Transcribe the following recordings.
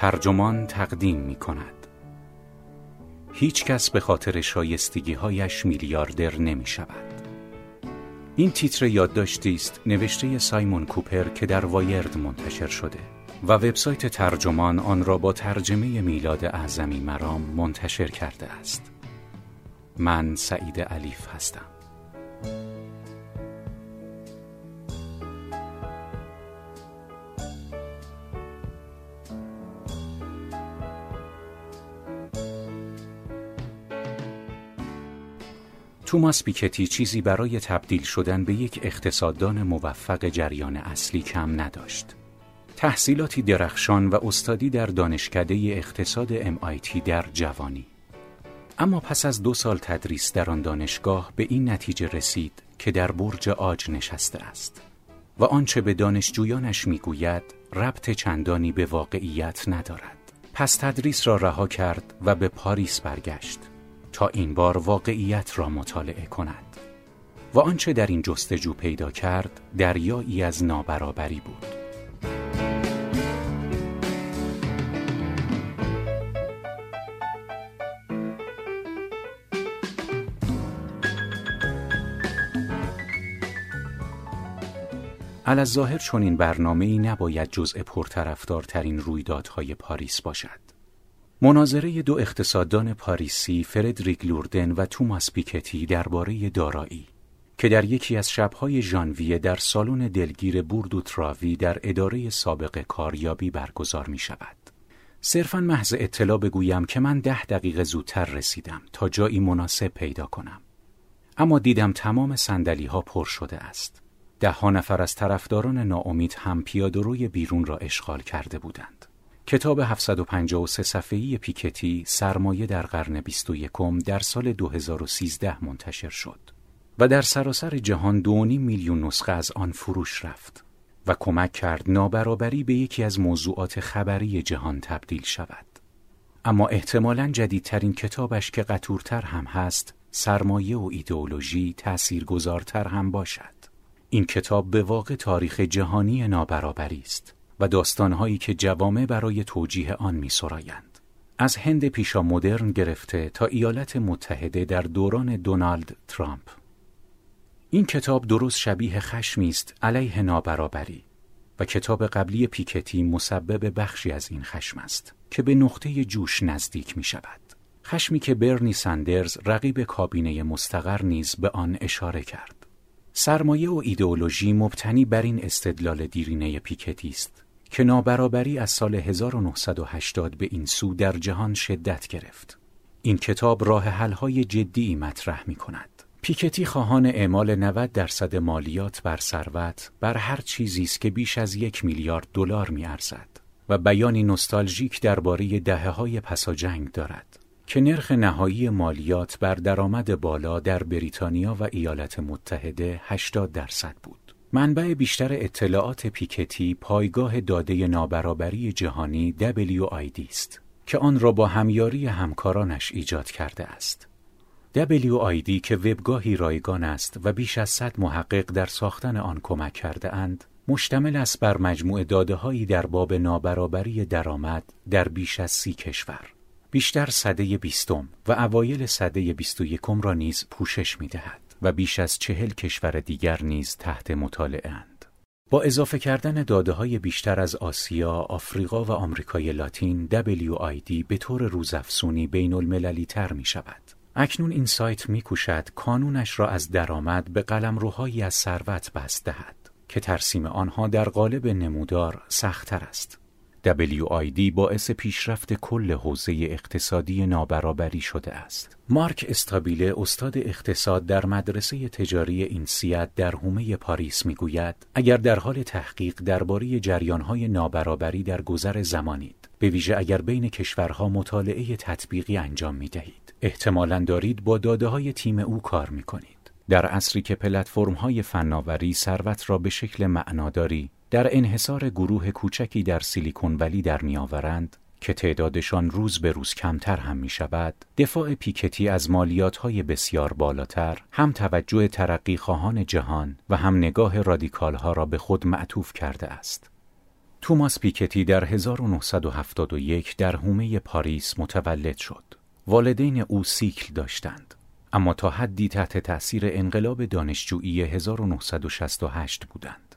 ترجمان تقدیم می کند هیچ کس به خاطر شایستگی هایش میلیاردر نمی شود این تیتر یادداشتی است نوشته سایمون کوپر که در وایرد منتشر شده و وبسایت ترجمان آن را با ترجمه میلاد اعظمی مرام منتشر کرده است. من سعید علیف هستم. توماس پیکتی چیزی برای تبدیل شدن به یک اقتصاددان موفق جریان اصلی کم نداشت. تحصیلاتی درخشان و استادی در دانشکده اقتصاد MIT در جوانی. اما پس از دو سال تدریس در آن دانشگاه به این نتیجه رسید که در برج آج نشسته است و آنچه به دانشجویانش می‌گوید ربط چندانی به واقعیت ندارد. پس تدریس را رها کرد و به پاریس برگشت تا این بار واقعیت را مطالعه کند و آنچه در این جستجو پیدا کرد دریایی از نابرابری بود ظاهر چون این برنامه ای نباید جزء پرطرفدارترین رویدادهای پاریس باشد. مناظره دو اقتصاددان پاریسی فردریک لوردن و توماس پیکتی درباره دارایی که در یکی از شبهای ژانویه در سالن دلگیر بورد و تراوی در اداره سابق کاریابی برگزار می شود. صرفا محض اطلاع بگویم که من ده دقیقه زودتر رسیدم تا جایی مناسب پیدا کنم. اما دیدم تمام سندلی ها پر شده است. ده ها نفر از طرفداران ناامید هم پیادهروی بیرون را اشغال کرده بودند. کتاب 753 صفحه‌ای پیکتی سرمایه در قرن 21 در سال 2013 منتشر شد و در سراسر جهان دونی میلیون نسخه از آن فروش رفت و کمک کرد نابرابری به یکی از موضوعات خبری جهان تبدیل شود. اما احتمالاً جدیدترین کتابش که قطورتر هم هست سرمایه و ایدئولوژی تأثیرگذارتر هم باشد. این کتاب به واقع تاریخ جهانی نابرابری است و داستانهایی که جوامع برای توجیه آن می سرایند. از هند پیشا مدرن گرفته تا ایالات متحده در دوران دونالد ترامپ. این کتاب درست شبیه خشمی است علیه نابرابری و کتاب قبلی پیکتی مسبب بخشی از این خشم است که به نقطه جوش نزدیک می شود. خشمی که برنی سندرز رقیب کابینه مستقر نیز به آن اشاره کرد. سرمایه و ایدئولوژی مبتنی بر این استدلال دیرینه پیکتی است که نابرابری از سال 1980 به این سو در جهان شدت گرفت. این کتاب راه حل‌های جدی مطرح می کند. پیکتی خواهان اعمال 90 درصد مالیات بر ثروت بر هر چیزی است که بیش از یک میلیارد دلار می ارزد و بیانی نوستالژیک درباره دهه های پسا جنگ دارد که نرخ نهایی مالیات بر درآمد بالا در بریتانیا و ایالات متحده 80 درصد بود. منبع بیشتر اطلاعات پیکتی پایگاه داده نابرابری جهانی WID است که آن را با همیاری همکارانش ایجاد کرده است. WID که وبگاهی رایگان است و بیش از صد محقق در ساختن آن کمک کرده اند، مشتمل است بر مجموع داده هایی در باب نابرابری درآمد در بیش از سی کشور. بیشتر صده بیستم و اوایل صده بیست و یکم را نیز پوشش می دهد. و بیش از چهل کشور دیگر نیز تحت مطالعه اند. با اضافه کردن داده های بیشتر از آسیا، آفریقا و آمریکای لاتین WID به طور روزافزونی بین المللی تر می شود. اکنون این سایت می کوشد کانونش را از درآمد به قلمروهایی از ثروت بسط دهد که ترسیم آنها در قالب نمودار سختتر است. WID باعث پیشرفت کل حوزه اقتصادی نابرابری شده است. مارک استابیله استاد اقتصاد در مدرسه تجاری INSEAD در حومه پاریس می‌گوید اگر در حال تحقیق درباره جریانهای نابرابری در گذر زمانید به ویژه اگر بین کشورها مطالعه تطبیقی انجام می دهید احتمالا دارید با داده های تیم او کار می کنید در عصری که پلتفرم های فناوری ثروت را به شکل معناداری در انحصار گروه کوچکی در سیلیکون ولی در میآورند که تعدادشان روز به روز کمتر هم می شود، دفاع پیکتی از مالیات های بسیار بالاتر هم توجه ترقی خواهان جهان و هم نگاه رادیکال ها را به خود معطوف کرده است. توماس پیکتی در 1971 در حومه پاریس متولد شد. والدین او سیکل داشتند. اما تا حدی تحت تأثیر انقلاب دانشجویی 1968 بودند.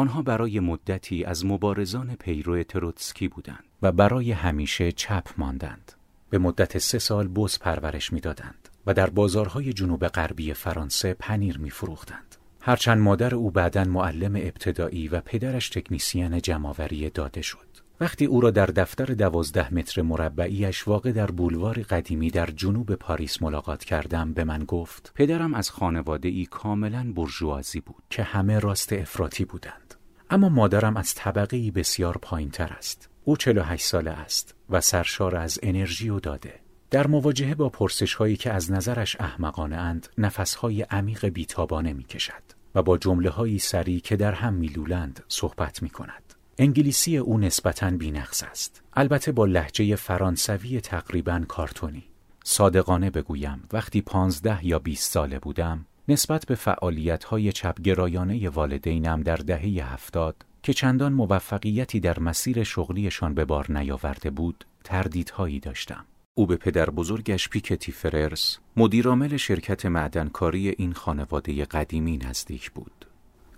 آنها برای مدتی از مبارزان پیرو تروتسکی بودند و برای همیشه چپ ماندند. به مدت سه سال بز پرورش می‌دادند و در بازارهای جنوب غربی فرانسه پنیر میفروختند. هرچند مادر او بعدا معلم ابتدایی و پدرش تکنیسیان جمعآوری داده شد. وقتی او را در دفتر دوازده متر مربعیش واقع در بولوار قدیمی در جنوب پاریس ملاقات کردم به من گفت پدرم از خانواده ای کاملا برجوازی بود که همه راست افراطی بودند اما مادرم از طبقه بسیار پایین تر است او 48 ساله است و سرشار از انرژی و داده در مواجهه با پرسش هایی که از نظرش احمقانه اند نفس های عمیق بیتابانه می کشد و با جمله هایی سری که در هم میلولند صحبت می کند. انگلیسی او نسبتاً بینقص است. البته با لحجه فرانسوی تقریبا کارتونی. صادقانه بگویم وقتی پانزده یا بیست ساله بودم نسبت به فعالیت های چپگرایانه والدینم در دهه هفتاد که چندان موفقیتی در مسیر شغلیشان به بار نیاورده بود تردیدهایی داشتم. او به پدر بزرگش پیکتی فررس مدیرعامل شرکت معدنکاری این خانواده قدیمی نزدیک بود.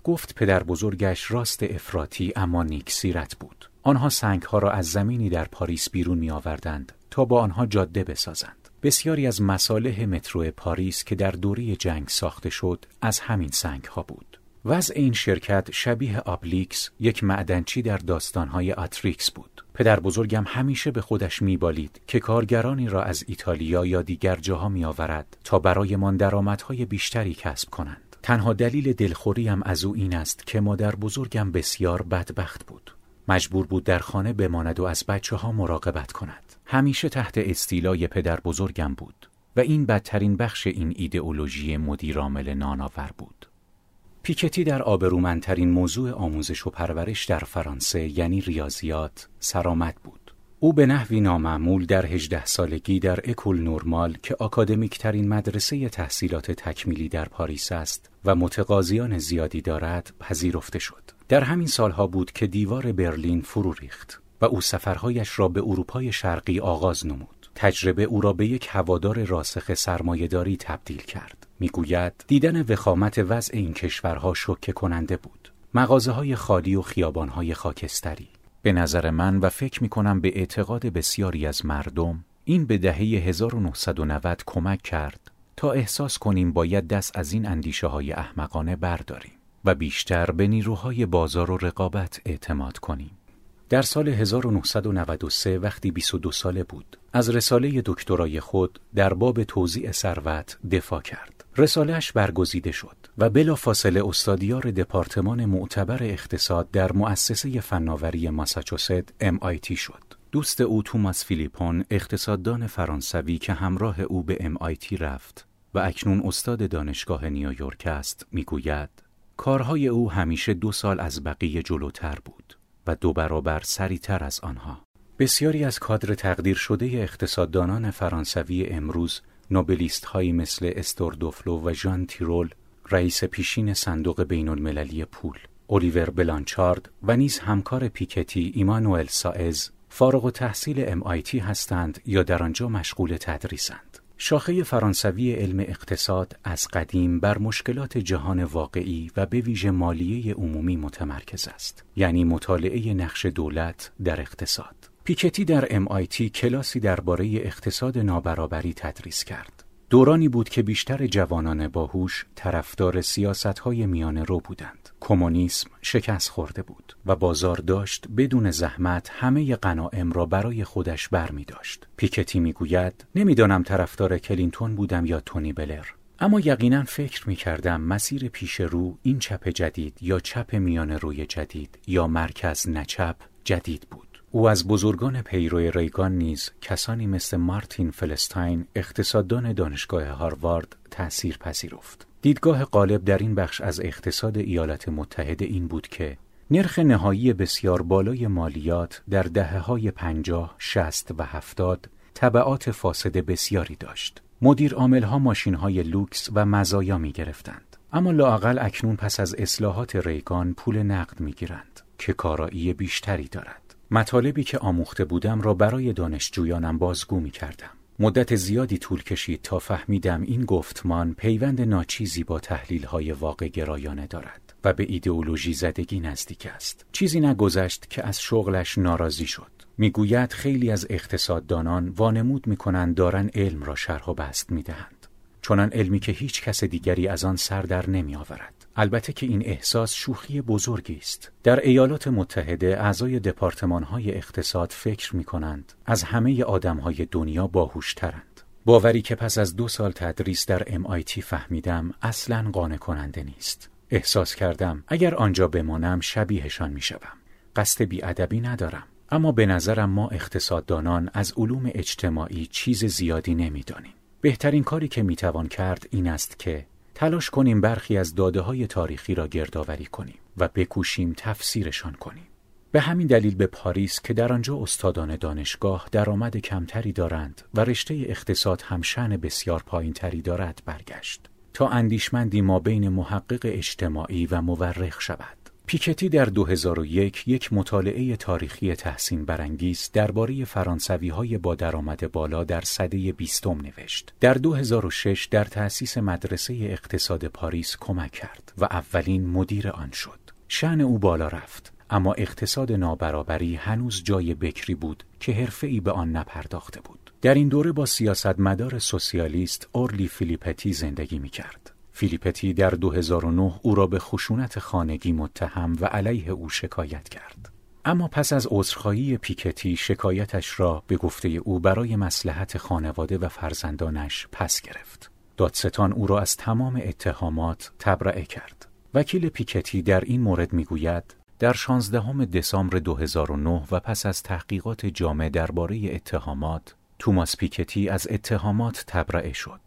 گفت پدر بزرگش راست افراطی اما نیک سیرت بود. آنها سنگها را از زمینی در پاریس بیرون می آوردند تا با آنها جاده بسازند. بسیاری از مصالح مترو پاریس که در دوره جنگ ساخته شد از همین سنگ ها بود. وضع این شرکت شبیه اوبلیکس یک معدنچی در داستانهای آستریکس بود. پدر بزرگم همیشه به خودش میبالید که کارگرانی را از ایتالیا یا دیگر جاها می آورد تا برایمان درآمدهای بیشتری کسب کنند. تنها دلیل دلخوریم از او این است که مادر بزرگم بسیار بدبخت بود. مجبور بود در خانه بماند و از بچه ها مراقبت کند. همیشه تحت استیلای پدر بزرگم بود و این بدترین بخش این ایدئولوژی مدیرعامل ناناور بود. پیکتی در آبرومندترین موضوع آموزش و پرورش در فرانسه یعنی ریاضیات سرآمد بود. او به نحوی نامعمول در هجده سالگی در اکول نورمال که آکادمیکترین مدرسه تحصیلات تکمیلی در پاریس است و متقاضیان زیادی دارد پذیرفته شد. در همین سالها بود که دیوار برلین فرو ریخت و او سفرهایش را به اروپای شرقی آغاز نمود. تجربه او را به یک هوادار راسخ سرمایهداری تبدیل کرد. می‌گوید دیدن وخامت وضع این کشورها شوکه کننده بود. مغازه های خالی و خیابان های خاکستری. به نظر من و فکر می کنم به اعتقاد بسیاری از مردم این به دهه 1990 کمک کرد تا احساس کنیم باید دست از این اندیشه های احمقانه برداریم و بیشتر به نیروهای بازار و رقابت اعتماد کنیم. در سال 1993 وقتی 22 ساله بود از رساله دکترای خود در باب توزیع ثروت دفاع کرد. رسالهش برگزیده شد و بلا فاصله استادیار دپارتمان معتبر اقتصاد در مؤسسه فناوری ماساچوست MIT شد. دوست او توماس فیلیپون اقتصاددان فرانسوی که همراه او به MIT رفت و اکنون استاد دانشگاه نیویورک است می‌گوید کارهای او همیشه دو سال از بقیه جلوتر بود و دو برابر سریعتر از آنها. بسیاری از کادر تقدیر شده اقتصاددانان فرانسوی امروز نوبلیست هایی مثل استوردوفلو و ژان تیرول رئیس پیشین صندوق بین المللی پول الیور بلانچارد و نیز همکار پیکتی ایمانوئل سائز فارغ التحصیل MIT هستند یا در آنجا مشغول تدریسند. شاخه فرانسوی علم اقتصاد از قدیم بر مشکلات جهان واقعی و به ویژه مالیه عمومی متمرکز است یعنی مطالعه نقش دولت در اقتصاد. پیکتی در MIT کلاسی درباره اقتصاد نابرابری تدریس کرد. دورانی بود که بیشتر جوانان باهوش طرفدار سیاستهای میانه رو بودند. کمونیسم شکست خورده بود و بازار داشت بدون زحمت همه غنایم را برای خودش بر می داشت. پیکتی می گوید نمی‌دانم طرفدار کلینتون بودم یا تونی بلر. اما یقینا فکر می کردم مسیر پیش رو این چپ جدید یا چپ میانه روی جدید یا مرکز نچپ جدید بود. او از بزرگان پیرو ریگان نیز کسانی مثل مارتین فلستاین اقتصاددان دانشگاه هاروارد تأثیر پذیرفت. دیدگاه غالب در این بخش از اقتصاد ایالات متحده این بود که نرخ نهایی بسیار بالای مالیات در دهه های پنجاه، شست و هفتاد طبعات فاسد بسیاری داشت. مدیر عامل ها ماشین های لوکس و مزایا می گرفتند. اما لاقل اکنون پس از اصلاحات ریگان پول نقد می گیرند. که کارایی بیشتری دارد. مطالبی که آموخته بودم را برای دانشجویانم بازگو می کردم. مدت زیادی طول کشید تا فهمیدم این گفتمان پیوند ناچیزی با تحلیل های واقع گرایانه دارد و به ایدئولوژی زدگی نزدیک است. چیزی نگذشت که از شغلش ناراضی شد. می‌گوید خیلی از اقتصاددانان وانمود می‌کنند دارن علم را شرح و بست می‌دهند. چنان علمی که هیچ کس دیگری از آن سر در نمی آورد. البته که این احساس شوخی بزرگی است. در ایالات متحده اعضای دپارتمان های اقتصاد فکر می کنند از همه آدم های دنیا باهوشترند. باوری که پس از دو سال تدریس در MIT فهمیدم اصلا قانع کننده نیست. احساس کردم اگر آنجا بمانم شبیهشان می شدم. قصد بیادبی ندارم. اما به نظرم ما اقتصاددانان از علوم اجتماعی چیز زیادی نمی‌دانیم. بهترین کاری که می‌توان کرد این است که تلاش کنیم برخی از داده های تاریخی را گردآوری کنیم و بکوشیم تفسیرشان کنیم. به همین دلیل به پاریس که در آنجا استادان دانشگاه درآمد کمتری دارند و رشته اقتصاد هم شأن بسیار پایینتری دارد برگشت تا اندیشمندی ما بین محقق اجتماعی و مورخ شود. پیکتی در 2001 یک مطالعه تاریخی تحسین برانگیز درباره فرانسوی های با درآمد بالا در سده بیستم نوشت. در 2006 در تأسیس مدرسه اقتصاد پاریس کمک کرد و اولین مدیر آن شد. شن او بالا رفت اما اقتصاد نابرابری هنوز جای بکری بود که حرفه‌ای به آن نپرداخته بود. در این دوره با سیاستمدار سوسیالیست اورلی فیلیپتی زندگی می کرد. فیلیپتی در 2009 او را به خشونت خانگی متهم و علیه او شکایت کرد. اما پس از عذرخواهی پیکتی شکایتش را به گفته او برای مسلحت خانواده و فرزندانش پس گرفت. دادستان او را از تمام اتهامات تبرئه کرد. وکیل پیکتی در این مورد می‌گوید در 16 دسامبر 2009 و پس از تحقیقات جامع درباره اتهامات توماس پیکتی از اتهامات تبرئه شد.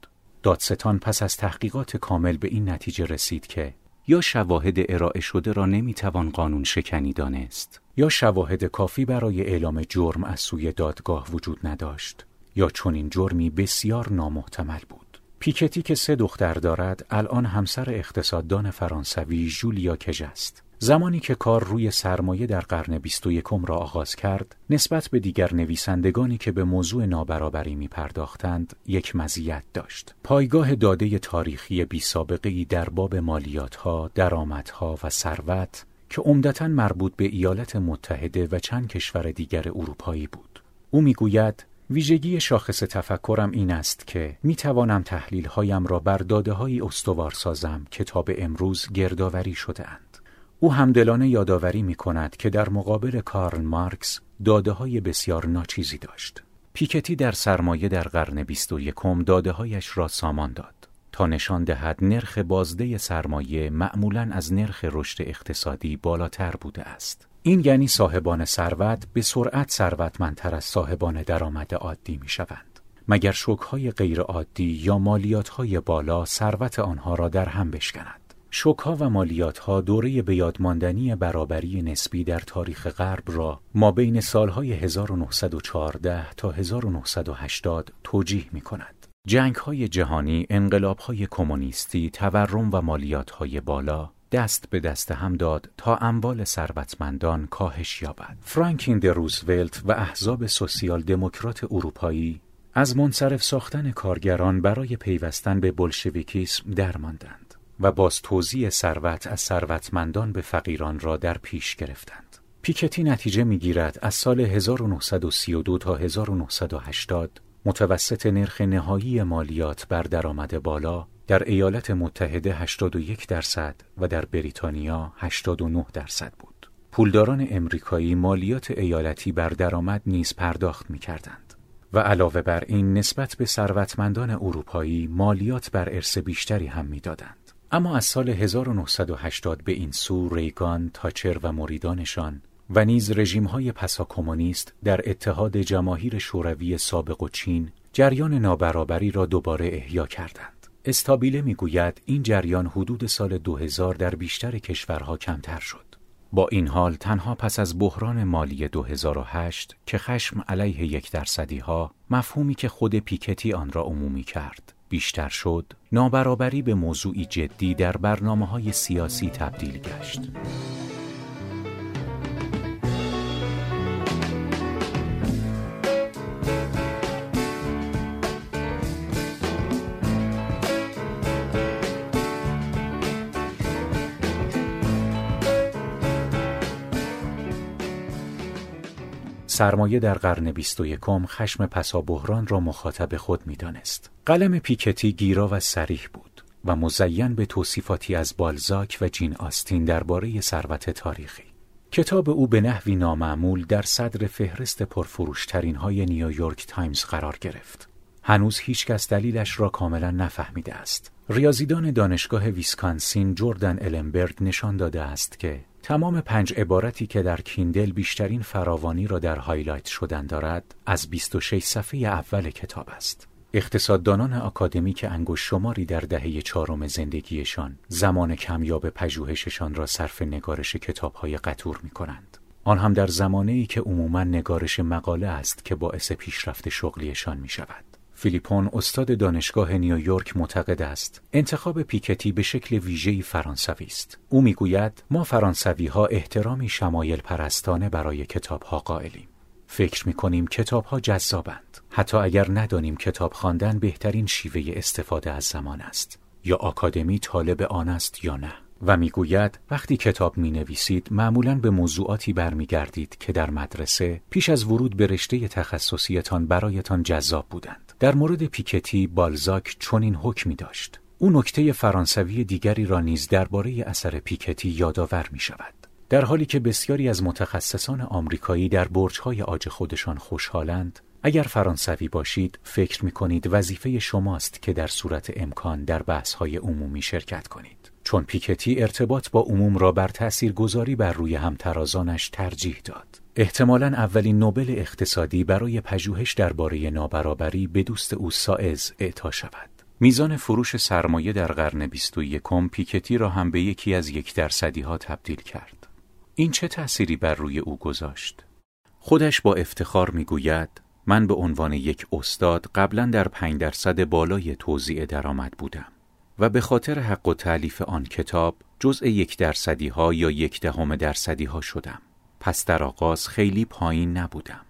دادستان پس از تحقیقات کامل به این نتیجه رسید که یا شواهد ارائه شده را نمی‌توان قانون شکنی دانست یا شواهد کافی برای اعلام جرم از سوی دادگاه وجود نداشت یا چنین جرمی بسیار نامحتمل بود. پیکتی که سه دختر دارد الان همسر اقتصاددان فرانسوی جولیا کژ است. زمانی که کار روی سرمایه در قرن بیست و یکم را آغاز کرد، نسبت به دیگر نویسندگانی که به موضوع نابرابری می پرداختند، یک مزیت داشت. پایگاه داده تاریخی بی سابقه در باب مالیاتها، درآمدها و ثروت که عمدتا مربوط به ایالات متحده و چند کشور دیگر اروپایی بود. او می‌گوید ویژگی شاخص تفکرم این است که می توانم تحلیل هایم را بر داده های استوار سازم که امروز گردآوری شده اند. او همدلانه یادآوری می کند که در مقابل کارل مارکس داده های بسیار ناچیزی داشت. پیکتی در سرمایه در قرن بیست و یکم داده هایش را سامان داد تا نشان دهد نرخ بازده سرمایه معمولا از نرخ رشد اقتصادی بالاتر بوده است. این یعنی صاحبان ثروت به سرعت ثروتمندتر از صاحبان درآمد عادی می شوند. مگر شوکهای غیر عادی یا مالیات های بالا ثروت آنها را در هم بشکند. شوکها و مالیاتها دوره به یادماندنی برابری نسبی در تاریخ غرب را ما بین سالهای 1914 تا 1980 توجیه می کند. جنگ های جهانی، انقلاب های کمونیستی، تورم و مالیات های بالا دست به دست هم داد تا اموال ثروتمندان کاهش یابد. فرانکین د روزولت و احزاب سوسیال دموکرات اروپایی از منصرف ساختن کارگران برای پیوستن به بلشویکیسم درماندند. و باز توزیع ثروت از ثروتمندان به فقیران را در پیش گرفتند. پیکتی نتیجه می‌گیرد از سال 1932 تا 1980 متوسط نرخ نهایی مالیات بر درآمد بالا در ایالات متحده 81 درصد و در بریتانیا 89 درصد بود. پولداران امریکایی مالیات ایالتی بر درآمد نیز پرداخت می کردند و علاوه بر این نسبت به ثروتمندان اروپایی مالیات بر ارث بیشتری هم می‌دادند. اما از سال 1980 به این سو ریگان، تاچر و مریدانشان و نیز رژیم‌های پسا کمونیست در اتحاد جماهیر شوروی سابق و چین جریان نابرابری را دوباره احیا کردند. استابیله می‌گوید این جریان حدود سال 2000 در بیشتر کشورها کمتر شد. با این حال تنها پس از بحران مالی 2008 که خشم علیه یک درصدی ها مفهومی که خود پیکتی آن را عمومی کرد بیشتر شد نابرابری به موضوعی جدی در برنامه های سیاسی تبدیل گشت. سرمایه در قرن بیست و یکم خشم پسابحران را مخاطب خود می‌دانست. قلم پیکتی گیرا و صریح بود و مزین به توصیفاتی از بالزاک و جین آستین درباره ثروت تاریخی. کتاب او به نحوی نامعمول در صدر فهرست پرفروشترین های نیویورک تایمز قرار گرفت. هنوز هیچکس دلیلش را کاملا نفهمیده است. ریاضیدان دانشگاه ویسکانسین جوردن النبرگ نشان داده است که تمام پنج عبارتی که در Kindle بیشترین فراوانی را در highlight شدن دارد از 26 صفحه اول کتاب است. اقتصاددانان آکادمیک انگشت شماری در دهه چهارم زندگیشان زمان کمیاب پژوهششان را صرف نگارش کتابهای قطور می کنند. آن هم در زمانه ای که عموما نگارش مقاله است که باعث پیشرفت شغلیشان می شود. فیلیپون استاد دانشگاه نیویورک معتقد است انتخاب پیکتی به شکل ویژه‌ای فرانسوی است. او می‌گوید ما فرانسوی ها احترامی شمایل پرستانه برای کتاب ها قائلیم. فکر می کنیم کتاب ها جذابند. حتی اگر ندانیم کتاب خواندن بهترین شیوه استفاده از زمان است. یا آکادمی طالب آن است یا نه. و می‌گوید وقتی کتاب می نویسید معمولا به موضوعاتی برمیگردید که در مدرسه پیش از ورود به رشته تخصصیتان برایتان جذاب بودند. در مورد پیکتی بالزاک چنین حکمی داشت. او نکته فرانسوی دیگری را نیز درباره اثر پیکتی یادآور می شود. در حالی که بسیاری از متخصصان آمریکایی در برج‌های آج خودشان خوشحالند، اگر فرانسوی باشید فکر می کنید وظیفه شماست که در صورت امکان در بحث‌های عمومی شرکت کنید. چون پیکتی ارتباط با عموم را بر تأثیر گذاری بر روی همترازانش ترجیح داد. احتمالا اولین نوبل اقتصادی برای پژوهش درباره نابرابری به دوست او سائز اعطا شود. میزان فروش سرمایه در قرن 21 پیکتی را هم به یکی از یک درصدی ها تبدیل کرد. این چه تأثیری بر روی او گذاشت؟ خودش با افتخار می‌گوید من به عنوان یک استاد قبلا در پنج درصد بالای توزیع درآمد بودم. و به خاطر حق و تعلیف آن کتاب جزء یک درصدی ها یا یک دهم درصدی ها شدم. پس در آغاز خیلی پایین نبودم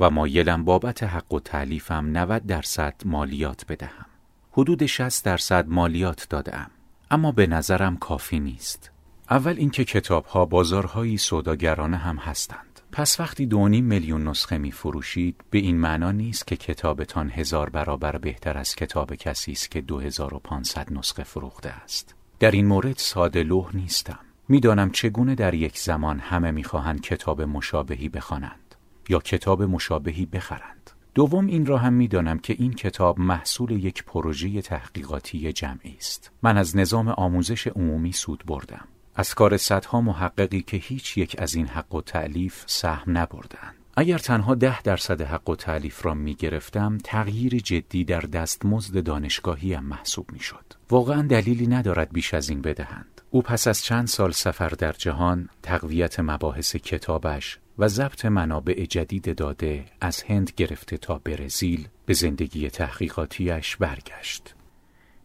و مایلم بابت حق و تعلیفم 90 درصد مالیات بدهم. حدود 60 درصد مالیات دادم. اما به نظرم کافی نیست. اول اینکه کتاب ها بازارهایی سوداگرانه هم هستند. پس وقتی دونیم میلیون نسخه می فروشید به این معنا نیست که کتابتان هزار برابر بهتر از کتاب کسی است که 2500 نسخه فروخته است. در این مورد ساده لوح نیستم. می‌دانم چگونه در یک زمان همه می‌خواهند کتاب مشابهی بخوانند یا کتاب مشابهی بخرند. دوم این را هم می‌دانم که این کتاب محصول یک پروژه تحقیقاتی جمعی است. من از نظام آموزش عمومی سود بردم. از کار صدها محققی که هیچ یک از این حق و تعلیف سهم نبردند. اگر تنها ده درصد حق و تعلیف را می گرفتم تغییر جدی در دستمزد دانشگاهی هم محسوب می شد. واقعا دلیلی ندارد بیش از این بدهند. او پس از چند سال سفر در جهان تقویت مباحث کتابش و ضبط منابع جدید داده از هند گرفته تا برزیل به زندگی تحقیقاتیش برگشت.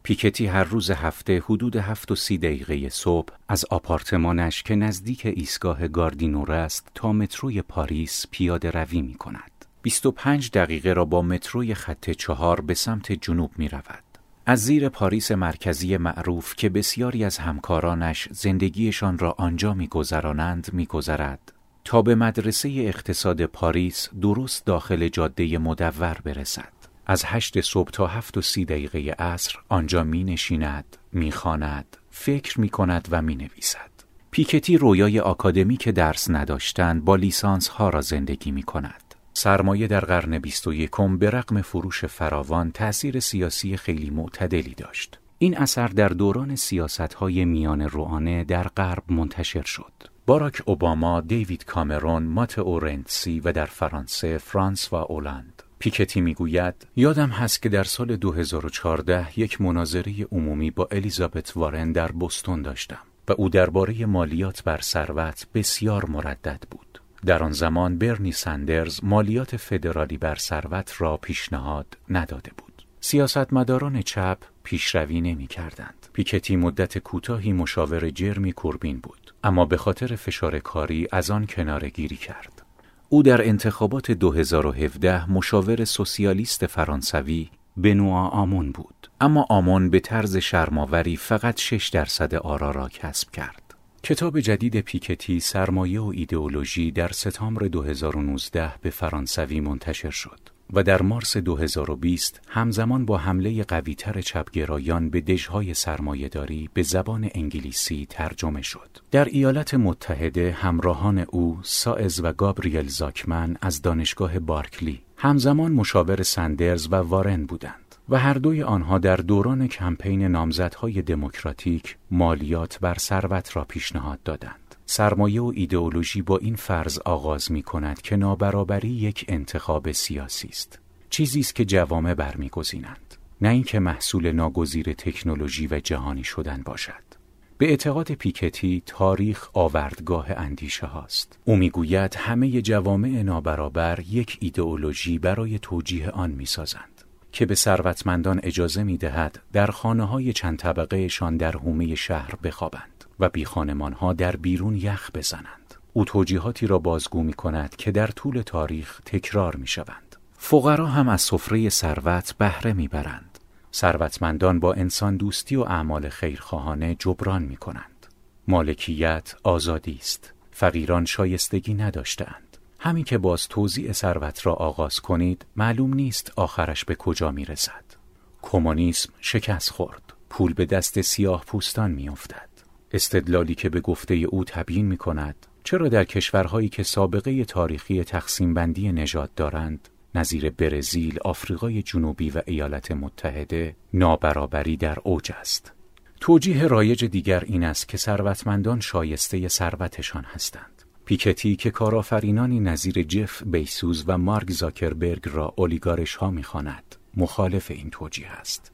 پیکتی هر روز هفته حدود هفت و سی دقیقه صبح از آپارتمانش که نزدیک ایستگاه گاردونور است تا متروی پاریس پیاده روی می کند. 25 دقیقه را با متروی خط چهار به سمت جنوب می رود. از زیر پاریس مرکزی معروف که بسیاری از همکارانش زندگیشان را آنجا میگذرانند میگذرد تا به مدرسه اقتصاد پاریس درست داخل جاده مدور برسد. از هشت صبح تا هفت و سی دقیقه عصر آنجا می نشیند، می خاند، فکر می کند و می نویسد. پیکتی رویای آکادمی که درس نداشتند با لیسانس ها را زندگی می کند. سرمایه در قرن بیست و یکم به رقم فروش فراوان تأثیر سیاسی خیلی معتدلی داشت. این اثر در دوران سیاست های میان روانه در غرب منتشر شد. باراک اوباما، دیوید کامرون، مات اورنتسی و در فرانسه فرانس و اولند. پیکتی می‌گوید یادم هست که در سال 2014 یک مناظره عمومی با الیزابت وارن در بستون داشتم و او درباره مالیات بر ثروت بسیار مردد بود. در آن زمان برنی سندرز مالیات فدرالی بر ثروت را پیشنهاد نداده بود. سیاستمداران چپ پیشروی نمی کردند. پیکتی مدت کوتاهی مشاور جرمی کوربین بود اما به خاطر فشار کاری از آن کناره گیری کرد. او در انتخابات 2017 مشاور سوسیالیست فرانسوی بنوا آمون بود اما آمون به طرز شرماوری فقط 6 درصد آرا را کسب کرد کتاب جدید پیکتی سرمایه و ایدئولوژی در سپتامبر 2019 به فرانسوی منتشر شد و در مارس 2020 همزمان با حمله قویتر چپگرایان به دژهای سرمایهداری به زبان انگلیسی ترجمه شد. در ایالات متحده همراهان او سائز و گابریل زاکمن از دانشگاه بارکلی همزمان مشاور سندرز و وارن بودند. و هر دوی آنها در دوران کمپین نامزدهای دموکراتیک مالیات بر ثروت را پیشنهاد دادند. سرمایه و ایدئولوژی با این فرض آغاز می کند که نابرابری یک انتخاب سیاسی است. چیزی است که جوامع برمیگزینند. نه اینکه محصول ناگزیر تکنولوژی و جهانی شدن باشد. به اعتقاد پیکتی تاریخ آوردگاه اندیشه هاست. او می‌گوید همه جوامع نابرابر یک ایدئولوژی برای توجیه آن می‌سازند. که به ثروتمندان اجازه می دهد در خانه های چند طبقهشان در حومه شهر بخوابند و بی ها در بیرون یخ بزنند. او توجیهاتی را بازگو می کند که در طول تاریخ تکرار می شوند. فقرا هم از سفره ثروت بهره می برند. ثروتمندان با انسان دوستی و اعمال خیرخواهانه جبران می کنند. مالکیت آزادی است. فقیران شایستگی نداشتند. همین که باز توزیع ثروت را آغاز کنید معلوم نیست آخرش به کجا می رسد. کمونیسم شکست خورد. پول به دست سیاه پوستان می افتد. استدلالی که به گفته او تبیین می کند چرا در کشورهایی که سابقه تاریخی تقسیم بندی نژاد دارند نظیر برزیل، آفریقای جنوبی و ایالات متحده نابرابری در اوج است. توجیه رایج دیگر این است که ثروتمندان شایسته ثروتشان هستند. پیکتی که کارآفرینانی نظیر جف بیسوز و مارک زاکربرگ را اولیگارش ها می‌خواند مخالف این توجیه است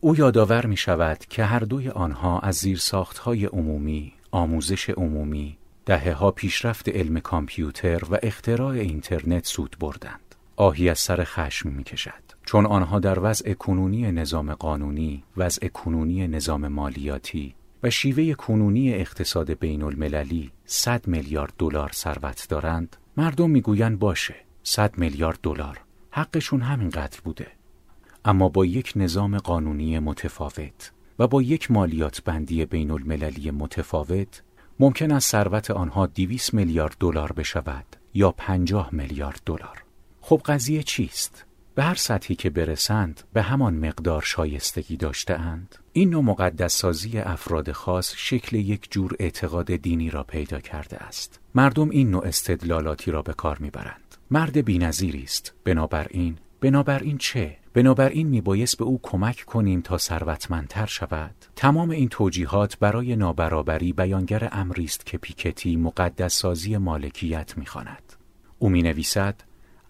او یادآور می شود که هر دوی آنها از زیر های عمومی، آموزش عمومی، دهه ها پیشرفت علم کامپیوتر و اختراع اینترنت سود بردند. آهی از سر خشم می کشد. چون آنها در وضع کنونی نظام قانونی، وضع کنونی نظام مالیاتی و شیوه کنونی اقتصاد بین المللی 100 میلیارد دلار ثروت دارند مردم می‌گویند باشه 100 میلیارد دلار حقشون همینقدر بوده. اما با یک نظام قانونی متفاوت و با یک مالیات بندی بین المللی متفاوت ممکن است ثروت آنها 200 میلیارد دلار بشود یا 50 میلیارد دلار. خب قضیه چیست؟ به هر سطحی که برسند به همان مقدار شایستگی داشته اند. این نوع مقدس سازی افراد خاص شکل یک جور اعتقاد دینی را پیدا کرده است. مردم این نوع استدلالاتی را به کار می‌برند. مرد بینظیری است. بنابراین بنابراین چه؟ بنابراین میبایست به او کمک کنیم تا ثروتمندتر شود. تمام این توجیهات برای نابرابری بیانگر امری است که پیکتی مقدس سازی مالکیت می‌خواند. او می نویسد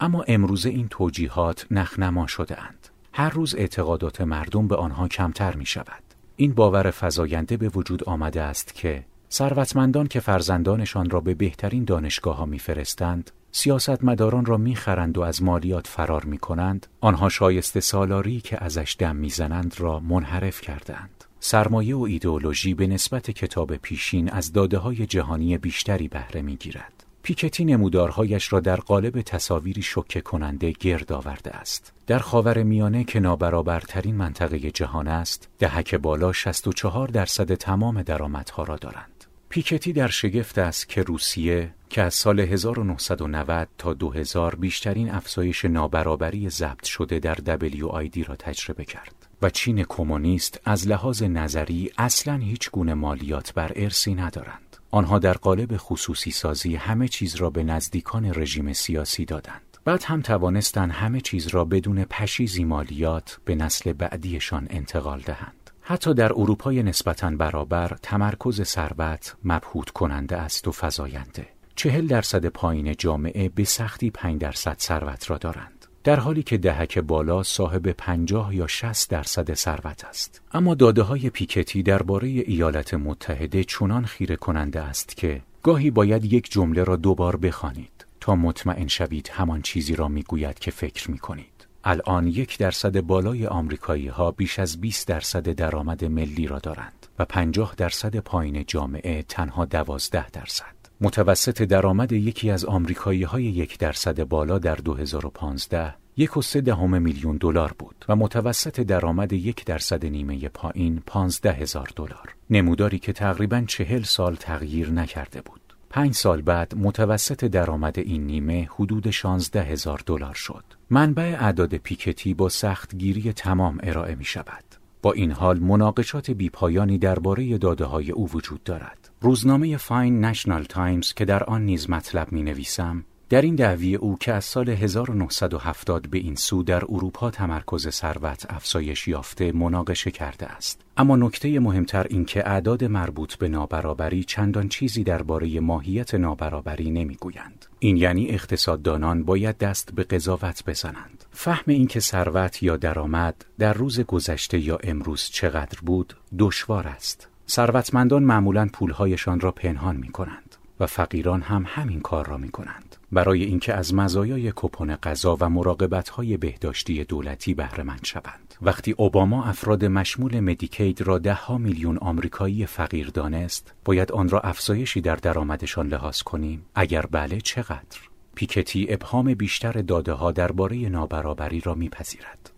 اما امروزه این توجیهات نخنما شده اند. هر روز اعتقادات مردم به آنها کمتر می شود. این باور فزاینده به وجود آمده است که ثروتمندان که فرزندانشان را به بهترین دانشگاه ها میفرستند سیاستمداران را می‌خرند و از مالیات فرار می کنند آنها شایسته سالاری که ازش دم می‌زنند را منحرف کردند سرمایه و ایدئولوژی به نسبت کتاب پیشین از داده های جهانی بیشتری بهره می‌گیرد پیکتی نمودارهایش را در قالب تصاویری شکه کننده گرد آورده است. در خاور میانه که نابرابرترین منطقه جهان است، دهک بالا 64 درصد تمام درآمدها را دارند. پیکتی در شگفت است که روسیه که از سال 1990 تا 2000 بیشترین افزایش نابرابری ضبط شده در WID را تجربه کرد و چین کمونیست از لحاظ نظری اصلا هیچ گونه مالیات بر ارسی ندارند. آنها در قالب خصوصی سازی همه چیز را به نزدیکان رژیم سیاسی دادند. بعد هم توانستند همه چیز را بدون پشیزی مالیات به نسل بعدیشان انتقال دهند. حتی در اروپای نسبتاً برابر تمرکز ثروت مبهوت کننده است و فزاینده. چهل درصد پایین جامعه به سختی پنج درصد ثروت را دارند. در حالی که دهک بالا صاحب 50 یا 60 درصد ثروت است اما داده های پیکتی درباره ایالات متحده چنان خیره کننده است که گاهی باید یک جمله را دوبار بخوانید تا مطمئن شوید همان چیزی را می‌گوید که فکر می کنید. الان یک درصد بالای آمریکایی ها بیش از 20 درصد درآمد ملی را دارند و 50 درصد پایین جامعه تنها 12 درصد. متوسط درآمد یکی از آمریکایی های یک درصد بالا در 2015 یک و سه دهم میلیون دلار بود و متوسط درآمد یک درصد نیمه پایین پانزده هزار دلار نموداری که تقریبا چهل سال تغییر نکرده بود پنج سال بعد متوسط درآمد این نیمه حدود 16 هزار دلار شد. منبع اعداد پیکتی با سختگیری تمام ارائه می شود. با این حال مناقشات بیپایانی درباره داده های او وجود دارد. روزنامه فایننشال تایمز که در آن نیز مطلب می نویسم در این دعوی او که از سال 1970 به این سو در اروپا تمرکز ثروت افزایش یافته مناقشه کرده است. اما نکته مهمتر این که اعداد مربوط به نابرابری چندان چیزی درباره ماهیت نابرابری نمی‌گویند. این یعنی اقتصاددانان باید دست به قضاوت بزنند. فهم اینکه ثروت یا درآمد در روز گذشته یا امروز چقدر بود دشوار است. ثروتمندان معمولا پولهایشان را پنهان می کنند و فقیران هم همین کار را می کنند. برای اینکه از مزایای کپون غذا و مراقبت‌های بهداشتی دولتی بهره مند شوند. وقتی اوباما افراد مشمول مدیکید را ده ها میلیون آمریکایی فقیر دانست، باید آن را افزایشی در درآمدشان لحاظ کنیم. اگر بله چقدر؟ پیکتی ابهام بیشتر داده ها درباره نابرابری را میپذیرد.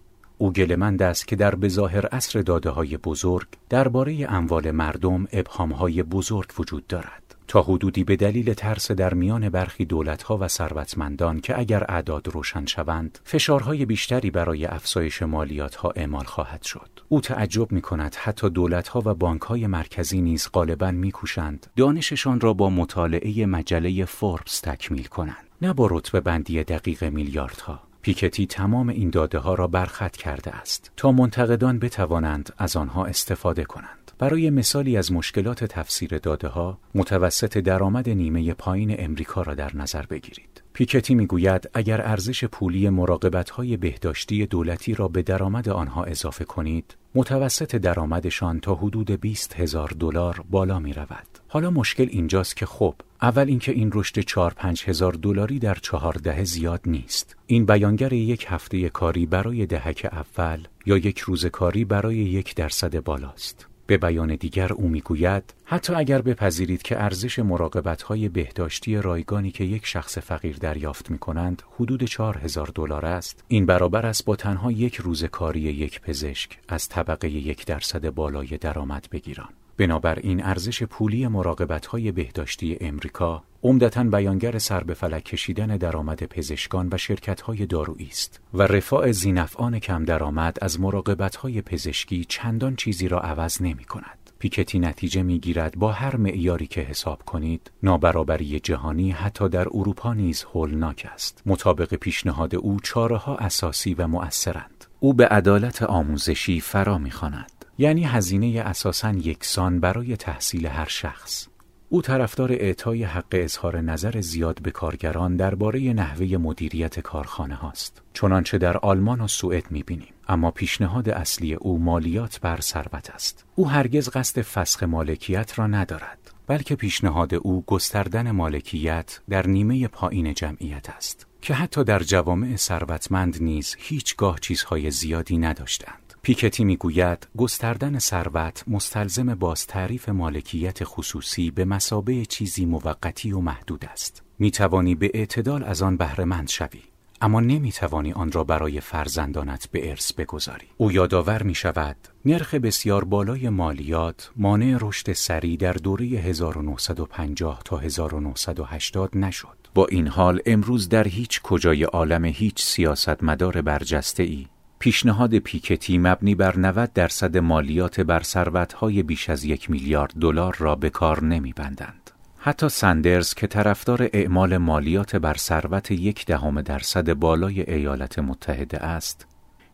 او گلمند است که در بظاهر اصر داده های بزرگ درباره اموال مردم ابهام های بزرگ وجود دارد. تا حدودی به دلیل ترس در میان برخی دولتها و ثروتمندان که اگر اعداد روشن شوند فشارهای بیشتری برای افزایش مالیاتها اعمال خواهد شد او تعجب می کند حتی دولتها و بانکهای مرکزی نیز غالبا میکوشند دانششان را با مطالعه مجله فوربس تکمیل کنند نه با رتبه بندی دقیق میلیاردها پیکتی تمام این داده ها را برخط کرده است تا منتقدان بتوانند از آنها استفاده کنند برای مثالی از مشکلات تفسیر داده ها متوسط درآمد نیمه پایین امریکا را در نظر بگیرید. پیکتی می‌گوید اگر ارزش پولی مراقبت های بهداشتی دولتی را به درآمد آنها اضافه کنید متوسط درآمدشان تا حدود 20 هزار دلار بالا می رود. حالا مشکل اینجاست که خب اول اینکه این رشد 4 5 هزار دلاری در چهارده زیاد نیست. این بیانگر یک هفته کاری برای دهک اول یا یک روز کاری برای یک درصد بالاست. به بیان دیگر او می‌گوید حتی اگر بپذیرید که ارزش های بهداشتی رایگانی که یک شخص فقیر دریافت می کنند حدود چهار هزار دلار است این برابر است با تنها یک روز کاری یک پزشک از طبقه یک درصد بالای درآمد بگیران بنابراین ارزش پولی های بهداشتی امریکا عمدتا بیانگر سر به فلک کشیدن درآمد پزشکان و های دارویی است و رفاع زینفعان کم درآمد از های پزشکی چندان چیزی را عوض نمی کند. پیکتی نتیجه می گیرد با هر معیاری که حساب کنید نابرابری جهانی حتی در اروپا نیز هولناک است. مطابق پیشنهاد او چاره ها اساسی و مؤثرند. او به عدالت آموزشی فرا می‌خواند. یعنی هزینه اساساً یکسان برای تحصیل هر شخص. او طرفدار اعطای حق اظهار نظر زیاد به کارگران درباره نحوه مدیریت کارخانه هاست. چنانچه در آلمان و سوئد می‌بینیم اما پیشنهاد اصلی او مالیات بر ثروت است. او هرگز قصد فسخ مالکیت را ندارد بلکه پیشنهاد او گستردن مالکیت در نیمه پایین جمعیت است که حتی در جوامع ثروتمند نیز هیچگاه چیزهای زیادی نداشتند. پیکتی می‌گوید گستردن ثروت مستلزم باز تعریف مالکیت خصوصی به مسابه چیزی موقتی و محدود است. می توانی به اعتدال از آن بهرهمند شوی اما نمی توانی آن را برای فرزندانت به ارث بگذاری. او یادآور می شود نرخ بسیار بالای مالیات مانع رشد سریع در دوره 1950 تا 1980 نشد. با این حال امروز در هیچ کجای عالم هیچ سیاستمدار برجسته ای پیشنهاد پیکتی مبنی بر 90 درصد مالیات بر ثروت‌های بیش از یک میلیارد دلار را به کار نمی‌بندند. حتی سندرز که طرفدار اعمال مالیات بر ثروت یک دهم درصد بالای ایالات متحده است،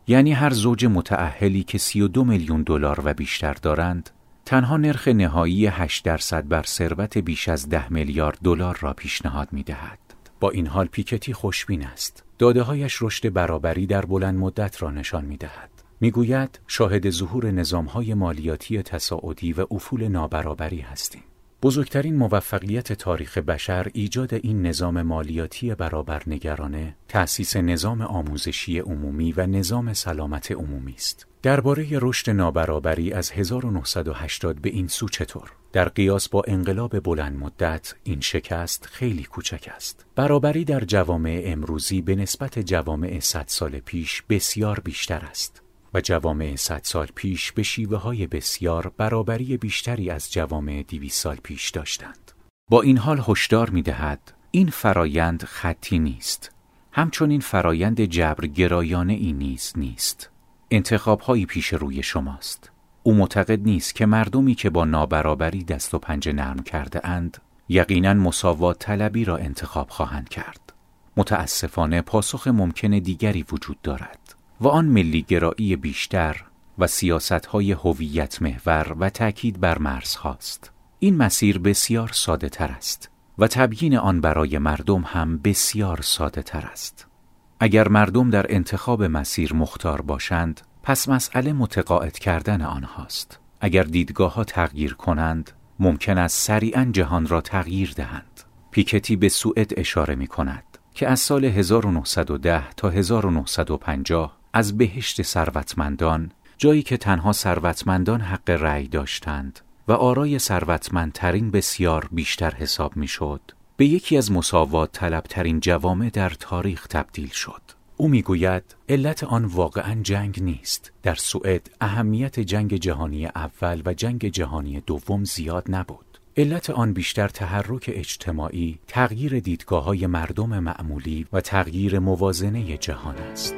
یعنی هر زوج متأهلی که 32 میلیون دلار و بیشتر دارند، تنها نرخ نهایی 8 درصد بر ثروت بیش از 10 میلیارد دلار را پیشنهاد می‌دهد. با این حال پیکتی خوشبین است. داده هایش رشد برابری در بلند مدت را نشان می دهد. می گوید شاهد ظهور نظام های مالیاتی تصاعدی و افول نابرابری هستیم. بزرگترین موفقیت تاریخ بشر ایجاد این نظام مالیاتی برابرنگرانه، تأسیس نظام آموزشی عمومی و نظام سلامت عمومی است. درباره رشد نابرابری از 1980 به این سو چطور؟ در قیاس با انقلاب بلند مدت این شکست خیلی کوچک است. برابری در جوامع امروزی به نسبت جوامع 100 سال پیش بسیار بیشتر است. و جوامع 100 سال پیش به شیوه های بسیار برابری بیشتری از جوامع 200 سال پیش داشتند. با این حال هشدار می دهد این فرایند خطی نیست. همچنین فرایند جبر گرایانه ای نیز نیست. انتخاب هایی پیش روی شماست. او معتقد نیست که مردمی که با نابرابری دست و پنجه نرم کرده اند یقینا مساوات طلبی را انتخاب خواهند کرد. متاسفانه پاسخ ممکن دیگری وجود دارد. و آن ملیگرایی بیشتر و سیاست های هویت محور و تأکید بر مرز هاست. این مسیر بسیار ساده تر است و تبیین آن برای مردم هم بسیار ساده تر است. اگر مردم در انتخاب مسیر مختار باشند، پس مسئله متقاعد کردن آنهاست. اگر دیدگاه ها تغییر کنند، ممکن است سریعا جهان را تغییر دهند. پیکتی به سوئد اشاره می کند که از سال 1910 تا 1950 از بهشت ثروتمندان جایی که تنها ثروتمندان حق رأی داشتند و آرای ثروتمندترین بسیار بیشتر حساب می‌شد به یکی از مساوات طلبترین جوامع در تاریخ تبدیل شد. او می‌گوید علت آن واقعا جنگ نیست. در سوئد اهمیت جنگ جهانی اول و جنگ جهانی دوم زیاد نبود. علت آن بیشتر تحرک اجتماعی، تغییر دیدگاه های مردم معمولی و تغییر موازنه جهان است.